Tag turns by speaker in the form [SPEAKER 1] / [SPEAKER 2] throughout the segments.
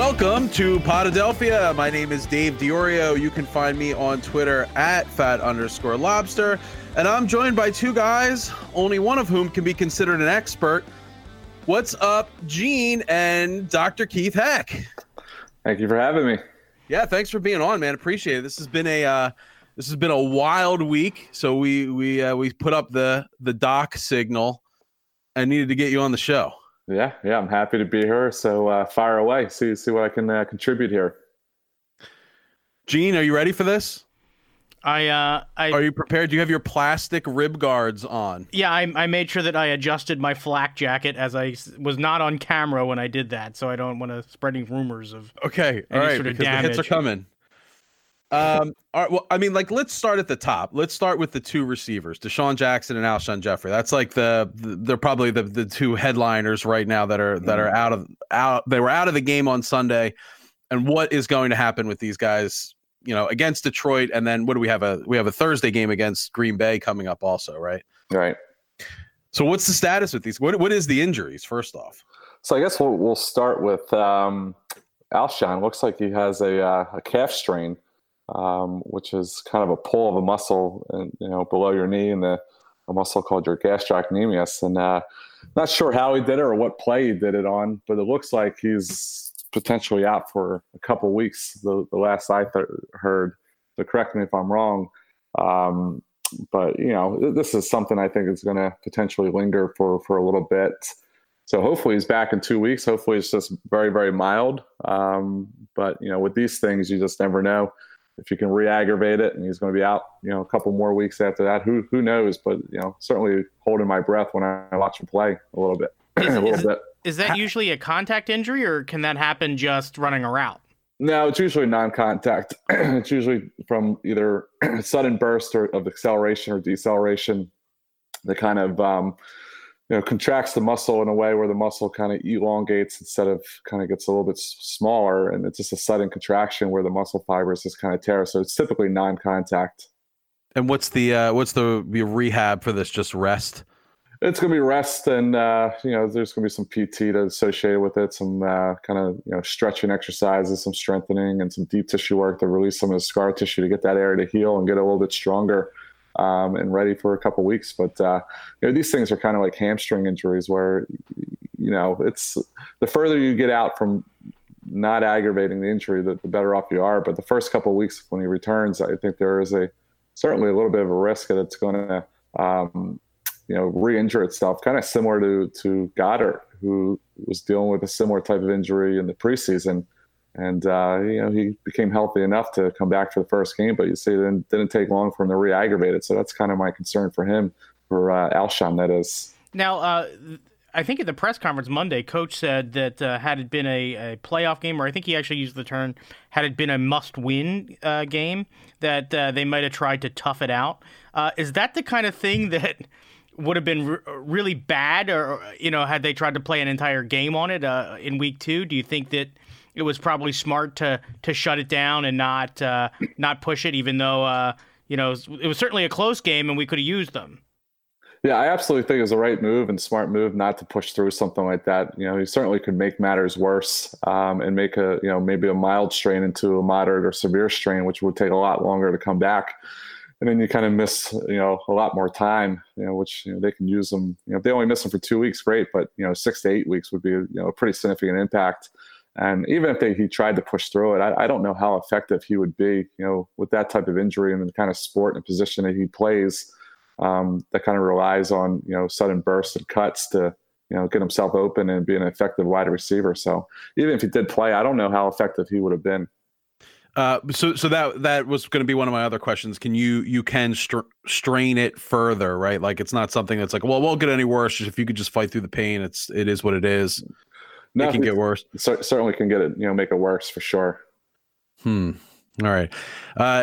[SPEAKER 1] Welcome to Potadelphia. My name is Dave Diorio. You can find me on Twitter at fat underscore lobster. And I'm joined by two guys, only one of whom can be considered an expert. What's up, Gene and Dr. Keith Heck?
[SPEAKER 2] Thank you for having me.
[SPEAKER 1] Yeah, thanks for being on, man. Appreciate it. This has been a uh, this has been a wild week. So we we uh, we put up the the doc signal. I needed to get you on the show.
[SPEAKER 2] Yeah, yeah, I'm happy to be here. So uh, fire away. See see what I can uh, contribute here.
[SPEAKER 1] Gene, are you ready for this?
[SPEAKER 3] I, uh, I
[SPEAKER 1] are you prepared? Do you have your plastic rib guards on?
[SPEAKER 3] Yeah, I, I made sure that I adjusted my flak jacket as I was not on camera when I did that, so I don't want to spreading rumors of
[SPEAKER 1] okay. All right, because the hits are coming. Um, all right, well, I mean, like, let's start at the top. Let's start with the two receivers, DeSean Jackson and Alshon Jeffery. That's like the, the they're probably the the two headliners right now that are that are mm-hmm. out of out. They were out of the game on Sunday, and what is going to happen with these guys? You know, against Detroit, and then what do we have a we have a Thursday game against Green Bay coming up also, right?
[SPEAKER 2] Right.
[SPEAKER 1] So, what's the status with these? What what is the injuries? First off,
[SPEAKER 2] so I guess we'll we'll start with um, Alshon. Looks like he has a uh, a calf strain um, which is kind of a pull of a muscle, and, you know, below your knee, and the a muscle called your gastrocnemius. And uh, not sure how he did it or what play he did it on, but it looks like he's potentially out for a couple weeks. The, the last I th- heard. So correct me if I'm wrong. Um, but you know, this is something I think is going to potentially linger for for a little bit. So hopefully he's back in two weeks. Hopefully it's just very very mild. Um, but you know, with these things, you just never know if you can re-aggravate it and he's going to be out, you know, a couple more weeks after that, who who knows? But you know, certainly holding my breath when I watch him play a little bit,
[SPEAKER 3] is, a little is, bit. Is that usually a contact injury, or can that happen just running a route?
[SPEAKER 2] No, it's usually non-contact. it's usually from either sudden burst or, of acceleration or deceleration. The kind of um, you know contracts the muscle in a way where the muscle kind of elongates instead of kind of gets a little bit smaller and it's just a sudden contraction where the muscle fibers just kind of tear. So it's typically non-contact.
[SPEAKER 1] And what's the uh, what's the rehab for this? Just rest?
[SPEAKER 2] It's going to be rest and uh, you know there's going to be some pt to associated with it some uh, kind of you know stretching exercises some strengthening and some deep tissue work to release some of the scar tissue to get that area to heal and get a little bit stronger um, and ready for a couple weeks. But uh, you know, these things are kind of like hamstring injuries, where you know it's the further you get out from not aggravating the injury, the, the better off you are. But the first couple weeks when he returns, I think there is a certainly a little bit of a risk that it's going to um, you know re-injure itself, kind of similar to to Goedert, who was dealing with a similar type of injury in the preseason and uh, you know he became healthy enough to come back for the first game. But you see, it didn't, didn't take long for him to re-aggravate it. So that's kind of my concern for him, for uh, Alshon. That is.
[SPEAKER 3] Now, uh, I think at the press conference Monday, Coach said that uh, had it been a, a, playoff game, or I think he actually used the term, had it been a must-win uh, game, that uh, they might have tried to tough it out. Uh, is that the kind of thing that? would have been really bad, or you know, had they tried to play an entire game on it in week two? Do you think that it was probably smart to to shut it down and not uh, not push it, even though uh, you know it was certainly a close game and we could have used them.
[SPEAKER 2] Yeah, I absolutely think it was the right move and smart move not to push through something like that. You know, you certainly could make matters worse um, and make a you know maybe a mild strain into a moderate or severe strain, which would take a lot longer to come back. And then you kind of miss, you know, a lot more time, you know, which you know, they can use them. You know, if they only miss them for two weeks, great. But you know, six to eight weeks would be, you know, a pretty significant impact. And even if they, he tried to push through it, I, I, don't know how effective he would be, you know, with that type of injury and the kind of sport and position that he plays um, that kind of relies on, you know, sudden bursts and cuts to, you know, get himself open and be an effective wide receiver. So even if he did play, I don't know how effective he would have been.
[SPEAKER 1] Uh, so, so that that was going to be one of my other questions. Can you you can str- strain it further, right? Like it's not something that's like, well, it won't get any worse if you could just fight through the pain. It's it is what it is no, it can get worse.
[SPEAKER 2] certainly can get it, you know, make it worse for sure.
[SPEAKER 1] Hmm. All right,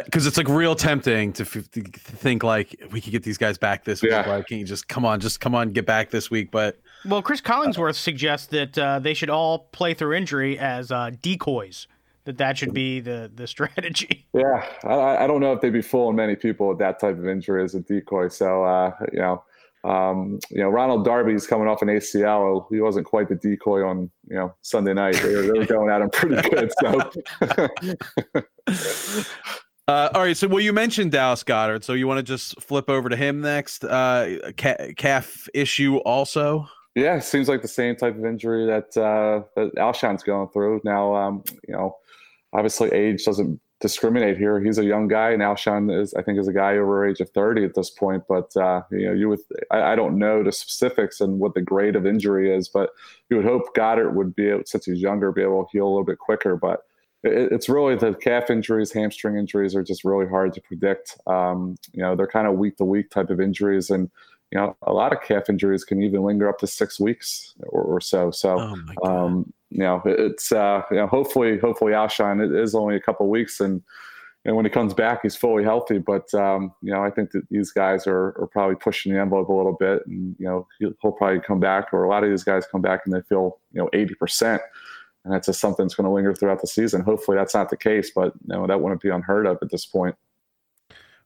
[SPEAKER 1] because uh, it's like real tempting to, f- to, think like we could get these guys back this week. Yeah. Why can't you just come on, just come on, get back this week? But
[SPEAKER 3] well, Cris Collinsworth uh, suggests that uh, they should all play through injury as uh, decoys. That that should be the the strategy.
[SPEAKER 2] Yeah, I, I don't know if they'd be fooling many people with that type of injury as a decoy. So uh, you know, um, you know, Ronald Darby's coming off an ACL. He wasn't quite the decoy on, you know, Sunday night. They were, they were going at him pretty good.
[SPEAKER 1] So. Uh, all right, so well, you mentioned Dallas Goedert, so you want to just flip over to him next? Uh, ca- calf issue also.
[SPEAKER 2] Yeah, seems like the same type of injury that uh, that Alshon's going through now. Um, you know, obviously age doesn't discriminate here. He's a young guy, and Alshon is, I think, is a guy over age of thirty at this point. But uh, you know, you would, I, I, don't know the specifics and what the grade of injury is, but you would hope Goedert would be able, since he's younger, be able to heal a little bit quicker. But it, it's really the calf injuries, hamstring injuries are just really hard to predict. Um, you know, they're kind of week to week type of injuries, and you know, a lot of calf injuries can even linger up to six weeks or, or so. So, oh um, you know, it's uh, you know, hopefully, hopefully, Alshon it is only a couple weeks, and and when he comes back, he's fully healthy. But um, you know, I think that these guys are, are probably pushing the envelope a little bit, and you know, he'll, he'll probably come back, or a lot of these guys come back and they feel you know eighty percent, and that's just something that's going to linger throughout the season. Hopefully, that's not the case, but you know, that wouldn't be unheard of at this point.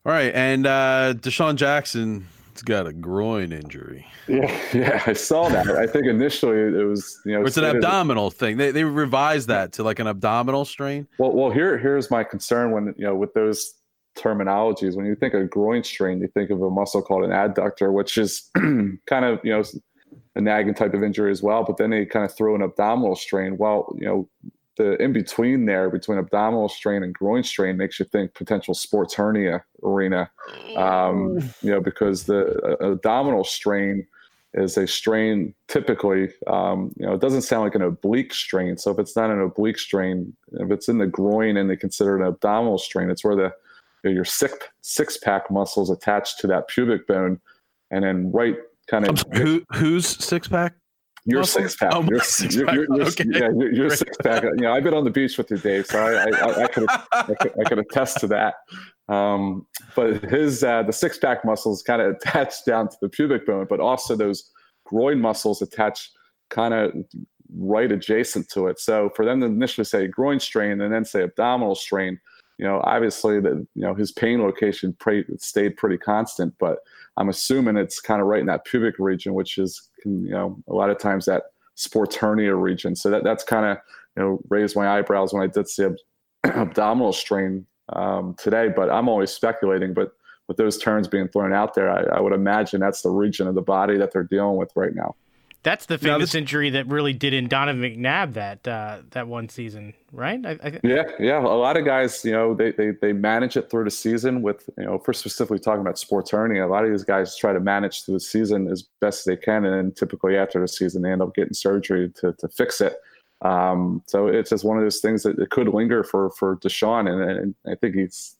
[SPEAKER 1] All right, and uh, DeSean Jackson He's got a groin injury.
[SPEAKER 2] Yeah, yeah, I saw that. I think initially it was, you know,
[SPEAKER 1] it's an abdominal thing. They they revised that to like an abdominal strain.
[SPEAKER 2] Well, well, here here's my concern when you know with those terminologies. When you think of groin strain, you think of a muscle called an adductor, which is kind of you know a nagging type of injury as well. But then they kind of throw an abdominal strain. Well, you know, the in between there between abdominal strain and groin strain makes you think potential sports hernia arena um, you know because the uh, abdominal strain is a strain typically um, you know it doesn't sound like an oblique strain. So if it's not an oblique strain if it's in the groin and they consider it an abdominal strain it's where the you know, your six six pack muscles attached to that pubic bone and then right kind of
[SPEAKER 1] who, who's six pack
[SPEAKER 2] your six pack. Oh, your, six pack. Your, your, okay. Yeah, your, your six pack. You know, I've been on the beach with you, Dave, so I, I, I, could, I, could, I could attest to that. Um, but his uh, the six pack muscles kind of attached down to the pubic bone, but also those groin muscles attach kind of right adjacent to it. So for them to initially say groin strain and then say abdominal strain, you know, obviously that you know his pain location pre- stayed pretty constant, but I'm assuming it's kind of right in that pubic region, which is you know a lot of times that sports hernia region. So that that's kind of you know raised my eyebrows when I did see ab- abdominal strain um, today. But I'm always speculating. But with those terms being thrown out there, I, I would imagine that's the region of the body that they're dealing with right now.
[SPEAKER 3] That's the famous this... injury that really did in Donovan McNabb that uh, that one season, right? I,
[SPEAKER 2] I... yeah, yeah. A lot of guys, you know, they, they they manage it through the season with, you know, for specifically talking about sports hernia. A lot of these guys try to manage through the season as best as they can, and then typically after the season, they end up getting surgery to to fix it. Um, so it's just one of those things that it could linger for for DeSean, and, and I think he's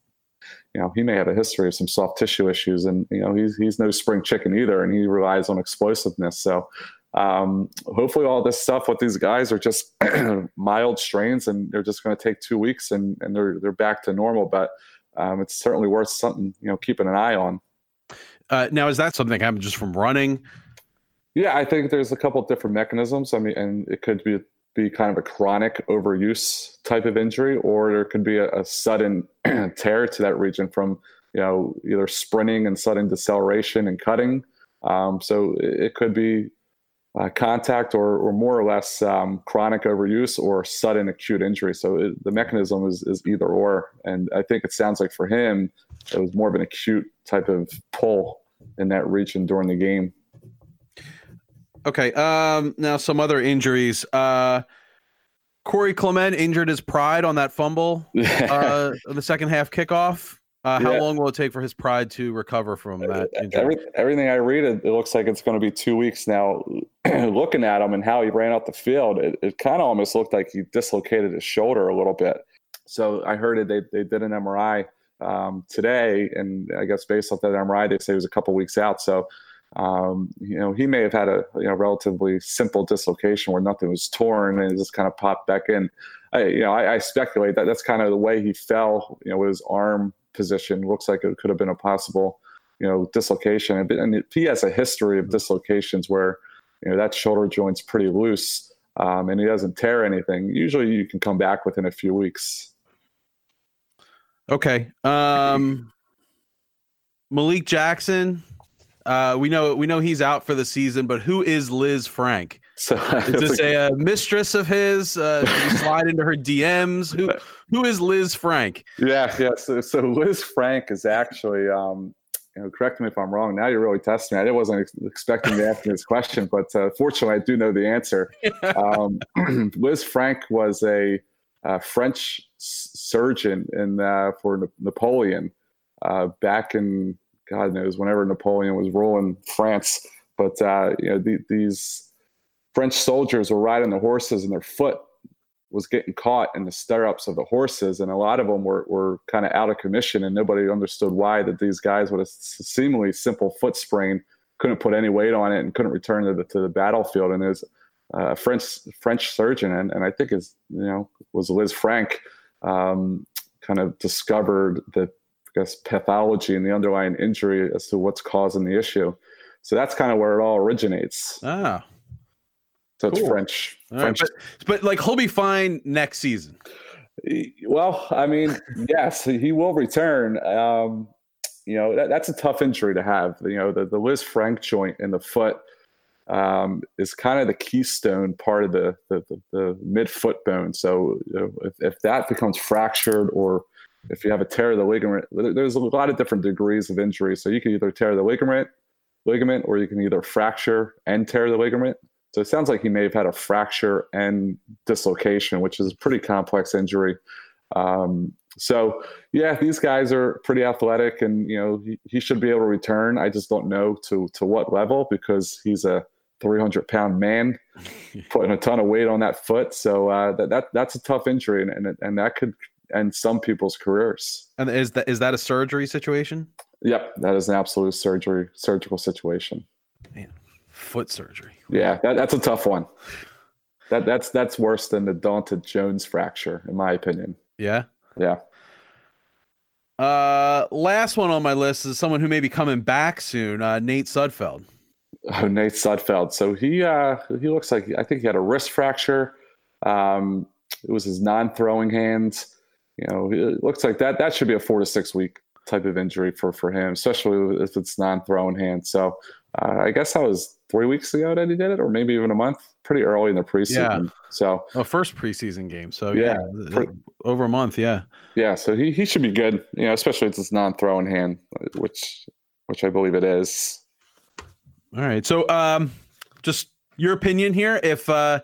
[SPEAKER 2] you know, he may have a history of some soft tissue issues, and you know, he's he's no spring chicken either, and he relies on explosiveness. So um, hopefully all this stuff with these guys are just mild strains and they're just going to take two weeks and, and they're, they're back to normal. But um, it's certainly worth something, you know, keeping an eye on.
[SPEAKER 1] Uh, now, is that something happened just from running?
[SPEAKER 2] Yeah, I think there's a couple different mechanisms. I mean, and it could be be kind of a chronic overuse type of injury, or there could be a, a sudden tear to that region from you know either sprinting and sudden deceleration and cutting. Um, so it could be uh, contact or, or more or less um, chronic overuse or sudden acute injury. So it, the mechanism is, is either or. And I think it sounds like for him, it was more of an acute type of pull in that region during the game.
[SPEAKER 1] Okay. Um, now, some other injuries. Uh, Corey Clement injured his pride on that fumble uh, the second half kickoff. Uh, how yeah. long will it take for his pride to recover from that?
[SPEAKER 2] Every, everything I read, it, it, looks like it's going to be two weeks now. Looking at him and how he ran out the field, it, it kind of almost looked like he dislocated his shoulder a little bit. So I heard it. They, they did an MRI um, today, and I guess based off that MRI, they say it was a couple weeks out. So um, you know, he may have had a you know relatively simple dislocation where nothing was torn and it just kind of popped back in. I, you know, I, I speculate that that's kind of the way he fell. You know, with his arm position looks like it could have been a possible, you know, dislocation. And he has a history of dislocations where, you know, that shoulder joint's pretty loose um, and he doesn't tear anything, usually you can come back within a few weeks.
[SPEAKER 1] Okay. Um, Malik Jackson, Uh, we know we know he's out for the season, but who is Lisfranc? So is this a, a, mistress of his? Uh, slide into her DMs? Who who is Lisfranc?
[SPEAKER 2] Yeah, yeah. So, so Lisfranc is actually, um, you know, correct me if I'm wrong. Now you're really testing me. I wasn't ex- expecting to ask this question, but uh, fortunately, I do know the answer. Um, Lisfranc was a, a French surgeon in uh, for Napoleon uh, back in God knows whenever Napoleon was ruling France. But uh, you know, the, these French soldiers were riding the horses and their foot was getting caught in the stirrups of the horses. And a lot of them were, were kind of out of commission and nobody understood why that these guys with a seemingly simple foot sprain couldn't put any weight on it and couldn't return to the, to the battlefield. And there's a French, French surgeon, and, and I think is, you know, was Lisfranc, um, kind of discovered the, I guess, pathology and the underlying injury as to what's causing the issue. So that's kind of where it all originates.
[SPEAKER 1] Ah,
[SPEAKER 2] so it's cool. French. French.
[SPEAKER 1] Right, but, but like he'll be fine next season.
[SPEAKER 2] Well, I mean, yes, he will return. Um, you know, that, that's a tough injury to have. You know, the, the Lisfranc joint in the foot um, is kind of the keystone part of the, the, the, the mid foot bone. So you know, if, if that becomes fractured or if you have a tear of the ligament, there's a lot of different degrees of injury. So you can either tear the ligament, ligament, or you can either fracture and tear the ligament. So it sounds like he may have had a fracture and dislocation, which is a pretty complex injury. Um, so yeah, these guys are pretty athletic, and you know he, he, should be able to return. I just don't know to to what level because he's a 300 pound man putting a ton of weight on that foot. So uh, that, that that's a tough injury, and, and and that could end some people's careers.
[SPEAKER 1] And is that is that a surgery situation?
[SPEAKER 2] Yep, that is an absolute surgery surgical situation.
[SPEAKER 1] Man foot surgery.
[SPEAKER 2] Yeah, that, that's a tough one. That that's that's worse than the Daunted Jones fracture, in my opinion.
[SPEAKER 1] Yeah.
[SPEAKER 2] Yeah.
[SPEAKER 1] Uh, last one on my list is someone who may be coming back soon. Uh, Nate Sudfeld.
[SPEAKER 2] Oh, Nate Sudfeld. So he uh he looks like I think he had a wrist fracture. Um, it was his non-throwing hands. You know, it looks like that that should be a four to six week type of injury for for him, especially if it's non-throwing hands. So uh, I guess that was three weeks ago that he did it, or maybe even a month. Pretty early in the preseason. Yeah. So,
[SPEAKER 1] oh, first preseason game. So yeah, yeah over a month. Yeah.
[SPEAKER 2] Yeah. So he, he should be good. You know, especially if it's his non-throwing hand, which which I believe it is.
[SPEAKER 1] All right. So, um, just your opinion here. If uh,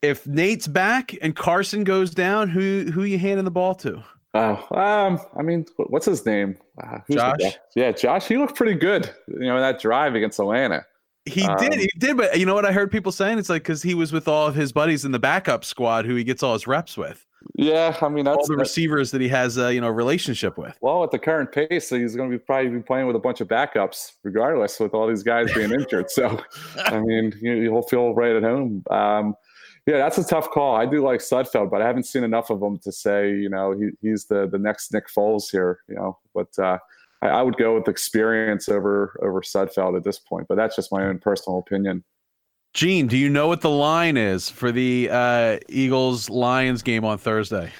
[SPEAKER 1] if Nate's back and Carson goes down, who who you handing the ball to?
[SPEAKER 2] Oh, um, I mean, what's his name?
[SPEAKER 1] Uh, Josh.
[SPEAKER 2] Yeah, Josh. He looked pretty good. You know, that drive against Atlanta.
[SPEAKER 1] He um, did, he did, but you know what I heard people saying? It's like because he was with all of his buddies in the backup squad, who he gets all his reps with.
[SPEAKER 2] Yeah, I mean, that's
[SPEAKER 1] all the receivers that he has, uh, you know, relationship with.
[SPEAKER 2] Well, at the current pace, he's going to be probably be playing with a bunch of backups, regardless, with all these guys being injured. So, I mean, he'll feel right at home. Um, yeah, that's a tough call. I do like Sudfeld, but I haven't seen enough of him to say, you know, he, he's the the next Nick Foles here, you know. But uh, I, I, would go with experience over over Sudfeld at this point. But that's just my own personal opinion.
[SPEAKER 1] Gene, do you know what the line is for the uh, Eagles Lions game on Thursday?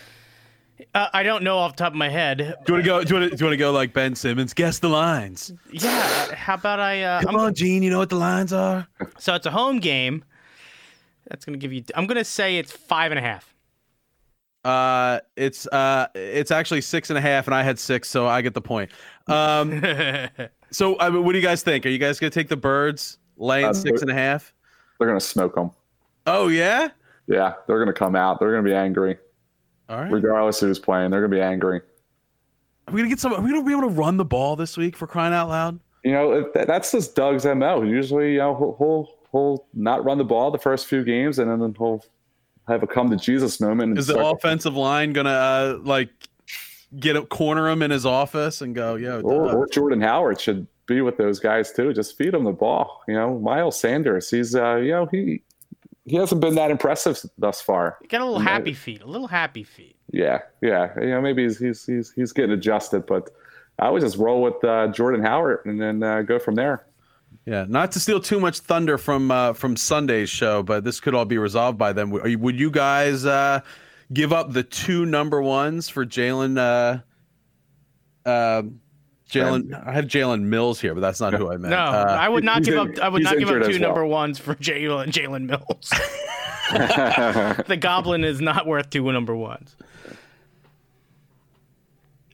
[SPEAKER 3] Uh, I don't know off the top of my head.
[SPEAKER 1] Do you want to go? Do you want to, do you want to go like Ben Simmons? Guess the lines.
[SPEAKER 3] Yeah. How about I? Uh,
[SPEAKER 1] Come I'm, on, Gene. You know what the lines are.
[SPEAKER 3] So it's a home game. That's gonna give you. I'm gonna say it's five and a half.
[SPEAKER 1] Uh, it's uh, it's actually six and a half, and I had six, so I get the point. Um, so I mean, what do you guys think? Are you guys gonna take the birds laying uh, six and a half?
[SPEAKER 2] They're gonna smoke them.
[SPEAKER 1] Oh yeah.
[SPEAKER 2] Yeah, they're gonna come out. They're gonna be angry.
[SPEAKER 1] All right.
[SPEAKER 2] Regardless who's playing, they're gonna be angry.
[SPEAKER 1] Are we gonna get some? Are we gonna be able to run the ball this week for crying out loud?
[SPEAKER 2] You know, that's just Doug's mo. Usually, you know, he'll, he'll he'll not run the ball the first few games, and then he'll have a come to Jesus moment.
[SPEAKER 1] Is the offensive line gonna uh, like get a corner him in his office and go, "Yo"?
[SPEAKER 2] Or, or, Jordan Howard should be with those guys too. Just feed him the ball. You know, Miles Sanders. He's uh, you know he he hasn't been that impressive thus far.
[SPEAKER 3] Get a little happy feet. A little happy feet.
[SPEAKER 2] Yeah, yeah. You know, maybe he's he's he's, he's getting adjusted, but I would just roll with uh, Jordan Howard and then uh, go from there.
[SPEAKER 1] Yeah, not to steal too much thunder from uh, from Sunday's show, but this could all be resolved by then. Would you guys uh, give up the two number ones for Jalen uh, uh, Jalen. I have Jalen Mills here, but that's not who I meant.
[SPEAKER 3] No, uh, I would not give up. I would not give up two well. number ones for Jalen Jalen Mills. the Goblin is not worth two number ones.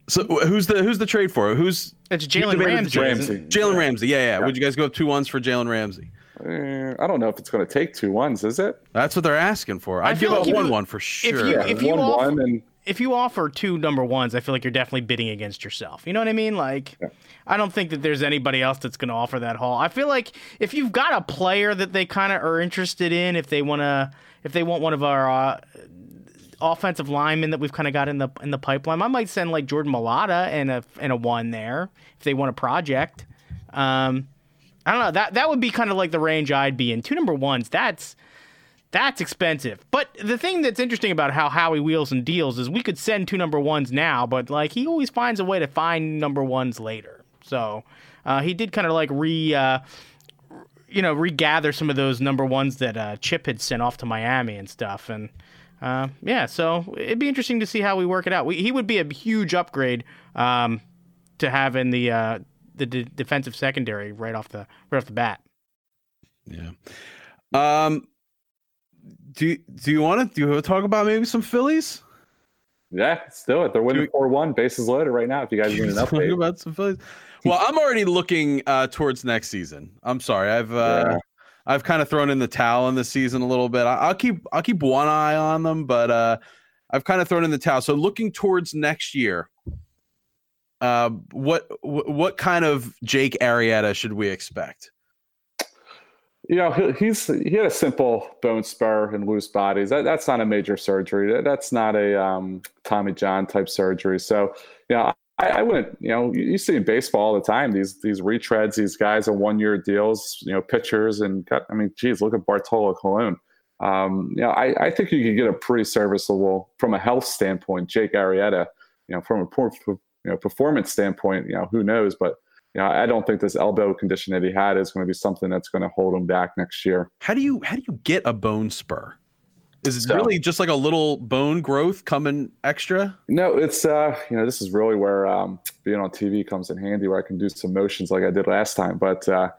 [SPEAKER 1] So who's the who's the trade for? Who's
[SPEAKER 3] it's Jalen Ramsey.
[SPEAKER 1] Ramsey. Jalen Ramsey. Yeah, yeah, yeah. Would you guys go up two ones for Jalen Ramsey?
[SPEAKER 2] Uh, I don't know if it's going to take two ones, is it?
[SPEAKER 1] That's what they're asking for. I'd give like up one you, one for sure.
[SPEAKER 3] If you, yeah, if you one offer, one and if you offer two number ones, I feel like you're definitely bidding against yourself. You know what I mean? Like, yeah. I don't think that there's anybody else that's going to offer that haul. I feel like if you've got a player that they kind of are interested in, if they want to, if they want one of our uh, offensive linemen that we've kind of got in the in the pipeline, I might send like Jordan Mailata and a and a one there if they want a project. Um, I don't know. That that would be kind of like the range I'd be in. Two number ones. That's that's expensive. But the thing that's interesting about how Howie wheels and deals is we could send two number ones now, but like he always finds a way to find number ones later. So uh, he did kind of like re. Uh, you know, regather some of those number ones that uh, Chip had sent off to Miami and stuff, and uh, yeah, so it'd be interesting to see how we work it out. We, he would be a huge upgrade um, to have in the uh, the d- defensive secondary right off the right off the bat.
[SPEAKER 1] Yeah. Um. Do Do you want to do you want to talk about maybe some Phillies?
[SPEAKER 2] Yeah, let's do it. They're winning four one, bases loaded right now. If you guys need an update
[SPEAKER 1] about some Phillies. Well, I'm already looking uh, towards next season. I'm sorry, I've uh, yeah. I've kind of thrown in the towel in the season a little bit. I, will keep I'll keep one eye on them, but uh, I've kind of thrown in the towel. So looking towards next year, uh, what what kind of Jake Arrieta should we expect?
[SPEAKER 2] You know, he's he had a simple bone spur and loose bodies. That, that's not a major surgery. That, that's not a um, Tommy John type surgery. So, you know, I, I, wouldn't. You know, you, see in baseball all the time these these retreads, these guys on one year deals. You know, pitchers and I mean, geez, look at Bartolo Colon. Um, you know, I, I think you could get a pretty serviceable from a health standpoint, Jake Arrieta. You know, from a you know performance standpoint, you know who knows, but you know I don't think this elbow condition that he had is going to be something that's going to hold him back next year.
[SPEAKER 1] How do you how do you get a bone spur? Is it so, really just like a little bone growth coming extra?
[SPEAKER 2] No, it's uh, you know, this is really where um, being on TV comes in handy, where I can do some motions like I did last time. But uh,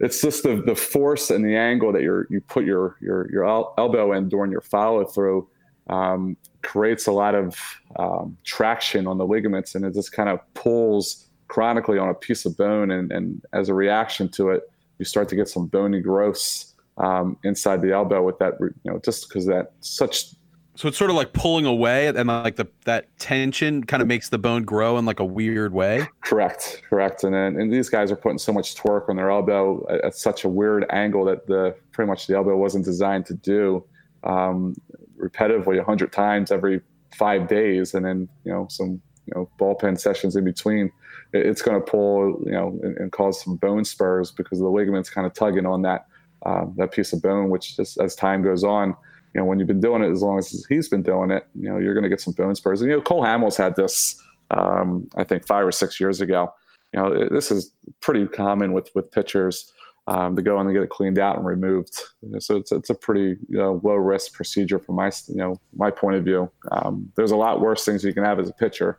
[SPEAKER 2] it's just the the force and the angle that you you put your your your elbow in during your follow through um, creates a lot of um, traction on the ligaments and it just kind of pulls chronically on a piece of bone. And, and as a reaction to it, you start to get some bony growths um, inside the elbow with that, you know, just because that such.
[SPEAKER 1] So it's sort of like pulling away, and like the that tension kind of makes the bone grow in like a weird way.
[SPEAKER 2] Correct, correct. And then and these guys are putting so much torque on their elbow at, at such a weird angle that the pretty much the elbow wasn't designed to do. Um, repetitively 100 times every five days and then you know some you know bullpen sessions in between it's going to pull you know and, and, cause some bone spurs because the ligaments kind of tugging on that um, that piece of bone which just as time goes on you know when you've been doing it as long as he's been doing it you know you're going to get some bone spurs. And you know cole hamels had this um, i think five or six years ago. You know this is pretty common with with pitchers um, to go in and get it cleaned out and removed. So it's it's a pretty you know, low risk procedure from my you know my point of view. Um, there's a lot worse things you can have as a pitcher,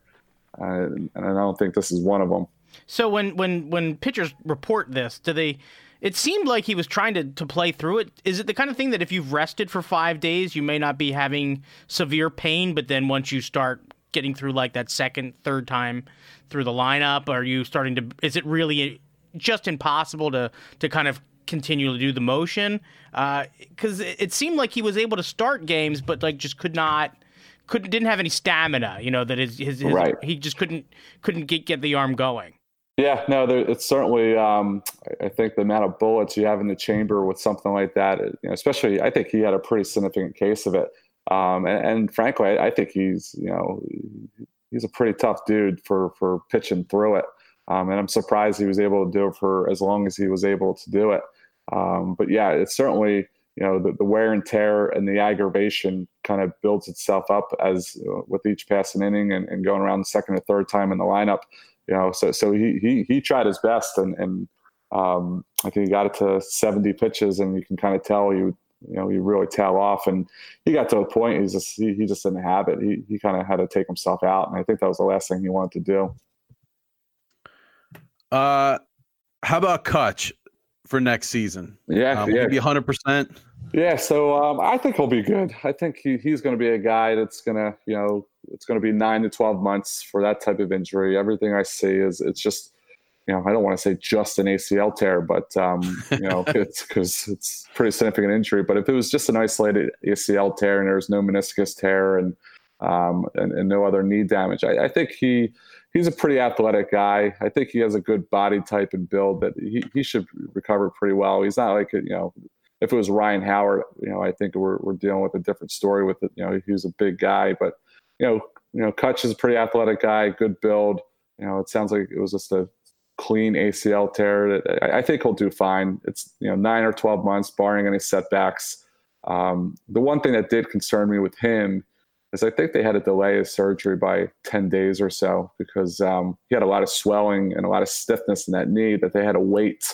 [SPEAKER 2] uh, and I don't think this is one of them.
[SPEAKER 3] So when when when pitchers report this, do they? It seemed like he was trying to, to play through it. Is it the kind of thing that if you've rested for five days, you may not be having severe pain, but then once you start getting through like that second, third time through the lineup, are you starting to? Is it really just impossible to to kind of continue to do the motion because uh, it, it seemed like he was able to start games, but like just could not couldn't didn't have any stamina. You know that his, his, his right. he just couldn't couldn't get get the arm going.
[SPEAKER 2] Yeah, no, there, it's certainly. Um, I think the amount of bullets you have in the chamber with something like that, you know, especially, I think he had a pretty significant case of it. Um, and, and, frankly, I, I, think he's, you know, he's a pretty tough dude for for pitching through it. Um, and I'm surprised he was able to do it for as long as he was able to do it. Um, but yeah, it's certainly you know the, the, wear and tear and the aggravation kind of builds itself up as uh, with each passing inning and, and, going around the second or third time in the lineup. You know, so so he he he tried his best and and um, I think he got it to 70 pitches and you can kind of tell you you know you really tail off and he got to a point he's just he, he just didn't have it. He he kind of had to take himself out and I think that was the last thing he wanted to do.
[SPEAKER 1] Uh, how about Cutch for next season?
[SPEAKER 2] Yeah,
[SPEAKER 1] um,
[SPEAKER 2] yeah,
[SPEAKER 1] be hundred percent.
[SPEAKER 2] Yeah, so um, I think he'll be good. I think he, he's going to be a guy that's going to, you know, it's going to be nine to twelve months for that type of injury. Everything I see is it's just, you know, I don't want to say just an ACL tear, but um, you know, it's because it's pretty significant injury. But if it was just an isolated ACL tear and there's no meniscus tear and um, and, and no other knee damage, I, I think he he's a pretty athletic guy. I think he has a good body type and build that he, he should recover pretty well. He's not like, you know, if it was Ryan Howard, you know, I think we're, we're dealing with a different story with it. You know, he's a big guy, but you know, you know, Cutch is a pretty athletic guy, good build. You know, it sounds like it was just a clean ACL tear. I, I think he'll do fine. It's you know nine or twelve months, barring any setbacks. Um, the one thing that did concern me with him is I think they had to delay his surgery by 10 days or so because um, he had a lot of swelling and a lot of stiffness in that knee that they had to wait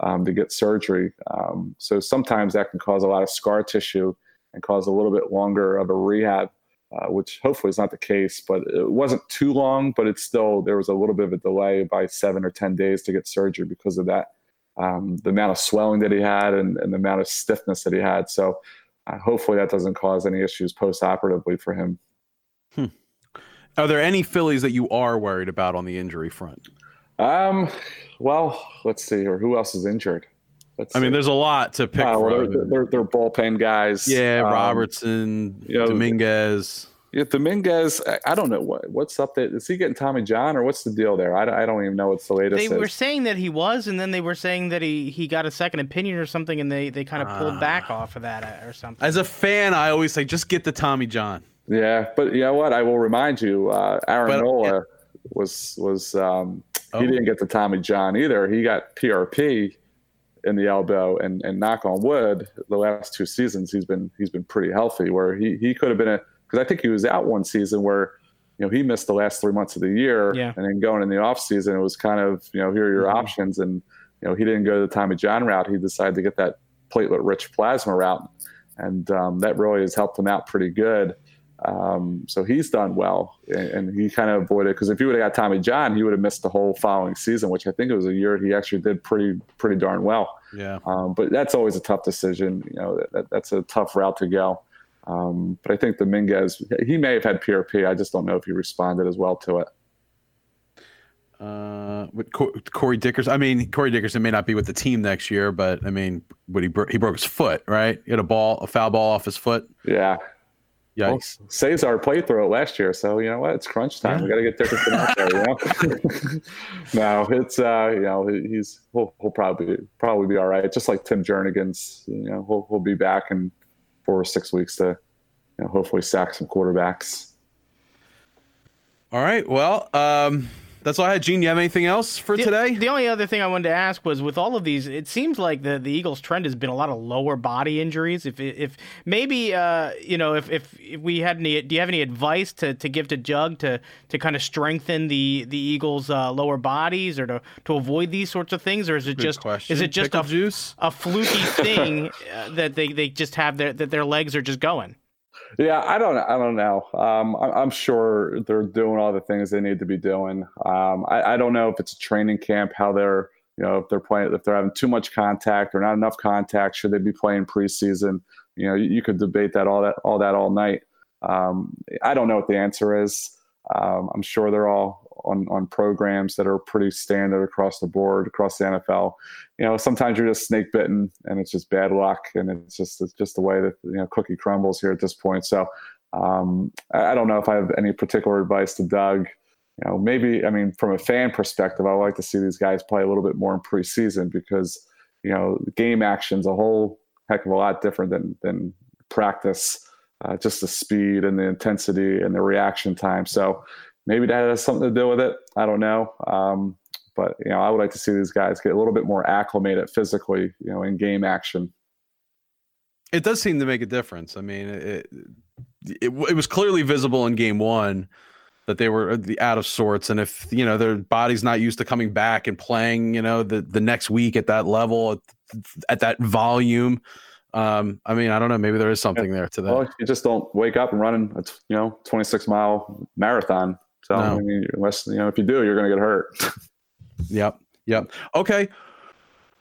[SPEAKER 2] um, to get surgery. Um, so sometimes that can cause a lot of scar tissue and cause a little bit longer of a rehab, uh, which hopefully is not the case. But it wasn't too long, but it's still, there was a little bit of a delay by seven or 10 days to get surgery because of that. Um, the amount of swelling that he had and, and the amount of stiffness that he had. So hopefully that doesn't cause any issues post-operatively for him.
[SPEAKER 1] Hmm. Are there any Phillies that you are worried about on the injury front?
[SPEAKER 2] Um, well, let's see, or who else is injured?
[SPEAKER 1] Let's I see. mean, there's a lot to pick uh,
[SPEAKER 2] well, they're, they're, they're, bullpen guys.
[SPEAKER 1] Yeah, um, Robertson, you know, Dominguez.
[SPEAKER 2] Yeah, Dominguez, I, I, don't know what what's up there. Is he getting Tommy John or what's the deal there? I, I don't even know what's the latest.
[SPEAKER 3] They
[SPEAKER 2] is.
[SPEAKER 3] were saying that he was, and then they were saying that he, he got a second opinion or something, and they, they kind of pulled uh, back off of that uh, or something.
[SPEAKER 1] As a fan, I always say, just get the Tommy John.
[SPEAKER 2] Yeah, but you know what? I will remind you, uh, Aaron but, Nola yeah. was was um, oh. he didn't get the Tommy John either. He got PRP in the elbow, and and knock on wood, the last two seasons he's been he's been pretty healthy. Where he he could have been a because I think he was out one season where you know he missed the last three months of the year,
[SPEAKER 3] yeah.
[SPEAKER 2] and then going in the off season, it was kind of you know here are your mm-hmm. options, and you know he didn't go the Tommy John route. He decided to get that platelet-rich plasma route, and um, that really has helped him out pretty good. Um, so he's done well, and, and he kind of avoided because if he would have got Tommy John, he would have missed the whole following season, which I think it was a year he actually did pretty pretty darn well.
[SPEAKER 1] Yeah.
[SPEAKER 2] Um, but that's always a tough decision. You know, that, that's a tough route to go. Um, but I think Dominguez, he may have had PRP. I just don't know if he responded as well to it.
[SPEAKER 1] Uh, with Corey Dickerson, I mean, Corey Dickerson may not be with the team next year, but I mean, what he bro- he broke his foot, right? He had a ball, a foul ball off his foot.
[SPEAKER 2] Yeah.
[SPEAKER 1] Yikes.
[SPEAKER 2] Well, Cesar played through it last year, so you know what? It's crunch time. Yeah. We got to get Dickerson out there. You know. no, it's uh, you know, he's he'll, he'll probably probably be all right. Just like Tim Jernigan's, you know, he'll he'll be back and four or six weeks to you know, hopefully sack some quarterbacks.
[SPEAKER 1] All right. Well, um, that's all I had. Gene, you have anything else for
[SPEAKER 3] the,
[SPEAKER 1] today?
[SPEAKER 3] The only other thing I wanted to ask was with all of these, it seems like the, the Eagles' trend has been a lot of lower body injuries. If if maybe uh, you know if, if, if we had any, do you have any advice to, to give to Doug to to kind of strengthen the the Eagles' uh, lower bodies or to, to avoid these sorts of things, or is it
[SPEAKER 1] Good
[SPEAKER 3] just
[SPEAKER 1] question.
[SPEAKER 3] is it just
[SPEAKER 1] Pickle
[SPEAKER 3] a
[SPEAKER 1] juice
[SPEAKER 3] a fluky thing uh, that they, they just have their that their legs are just going?
[SPEAKER 2] Yeah, I don't. I don't know. Um, I'm sure they're doing all the things they need to be doing. Um, I, I, don't know if it's a training camp, how they're, you know, if they're playing, if they're having too much contact or not enough contact. Should they be playing preseason? You know, you, you could debate that all that all that all night. Um, I don't know what the answer is. Um, I'm sure they're all on on programs that are pretty standard across the board across the NFL. You know, sometimes you're just snake bitten and it's just bad luck, and it's just it's just the way that you know cookie crumbles here at this point. So um, I don't know if I have any particular advice to Doug. You know, maybe I mean from a fan perspective, I like to see these guys play a little bit more in preseason because you know game action's a whole heck of a lot different than than practice. Uh, just the speed and the intensity and the reaction time. So maybe that has something to do with it. I don't know. Um, but you know, I would like to see these guys get a little bit more acclimated physically, you know, in game action.
[SPEAKER 1] It does seem to make a difference. I mean, it it, it was clearly visible in game one that they were the out of sorts, and if you know their body's not used to coming back and playing, you know, the the next week at that level, at, at that volume. Um, I mean, I don't know. Maybe there is something there to that.
[SPEAKER 2] Well, you just don't wake up and running a you know 26 mile marathon so no. I mean, unless you know, if you do, you're going to get hurt.
[SPEAKER 1] yep. Yep. Okay.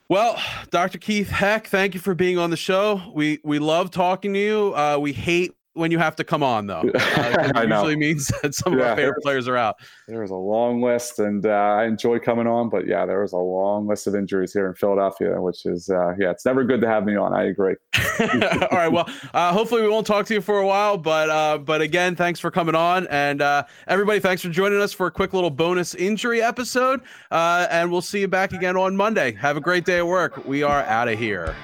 [SPEAKER 1] Well, Dr. Keith Heck, thank you for being on the show. We we love talking to you. Uh, we hate when you have to come on though. Uh, it usually means that some yeah, of our favorite players are out.
[SPEAKER 2] There was a long list, and uh, I enjoy coming on. But yeah, there was a long list of injuries here in Philadelphia, which is uh, yeah, it's never good to have me on. I agree.
[SPEAKER 1] All right, well, uh, hopefully we won't talk to you for a while, but uh, but again, thanks for coming on, and uh, everybody, thanks for joining us for a quick little bonus injury episode, and we'll see you back again on Monday. Have a great day at work. We are out of here.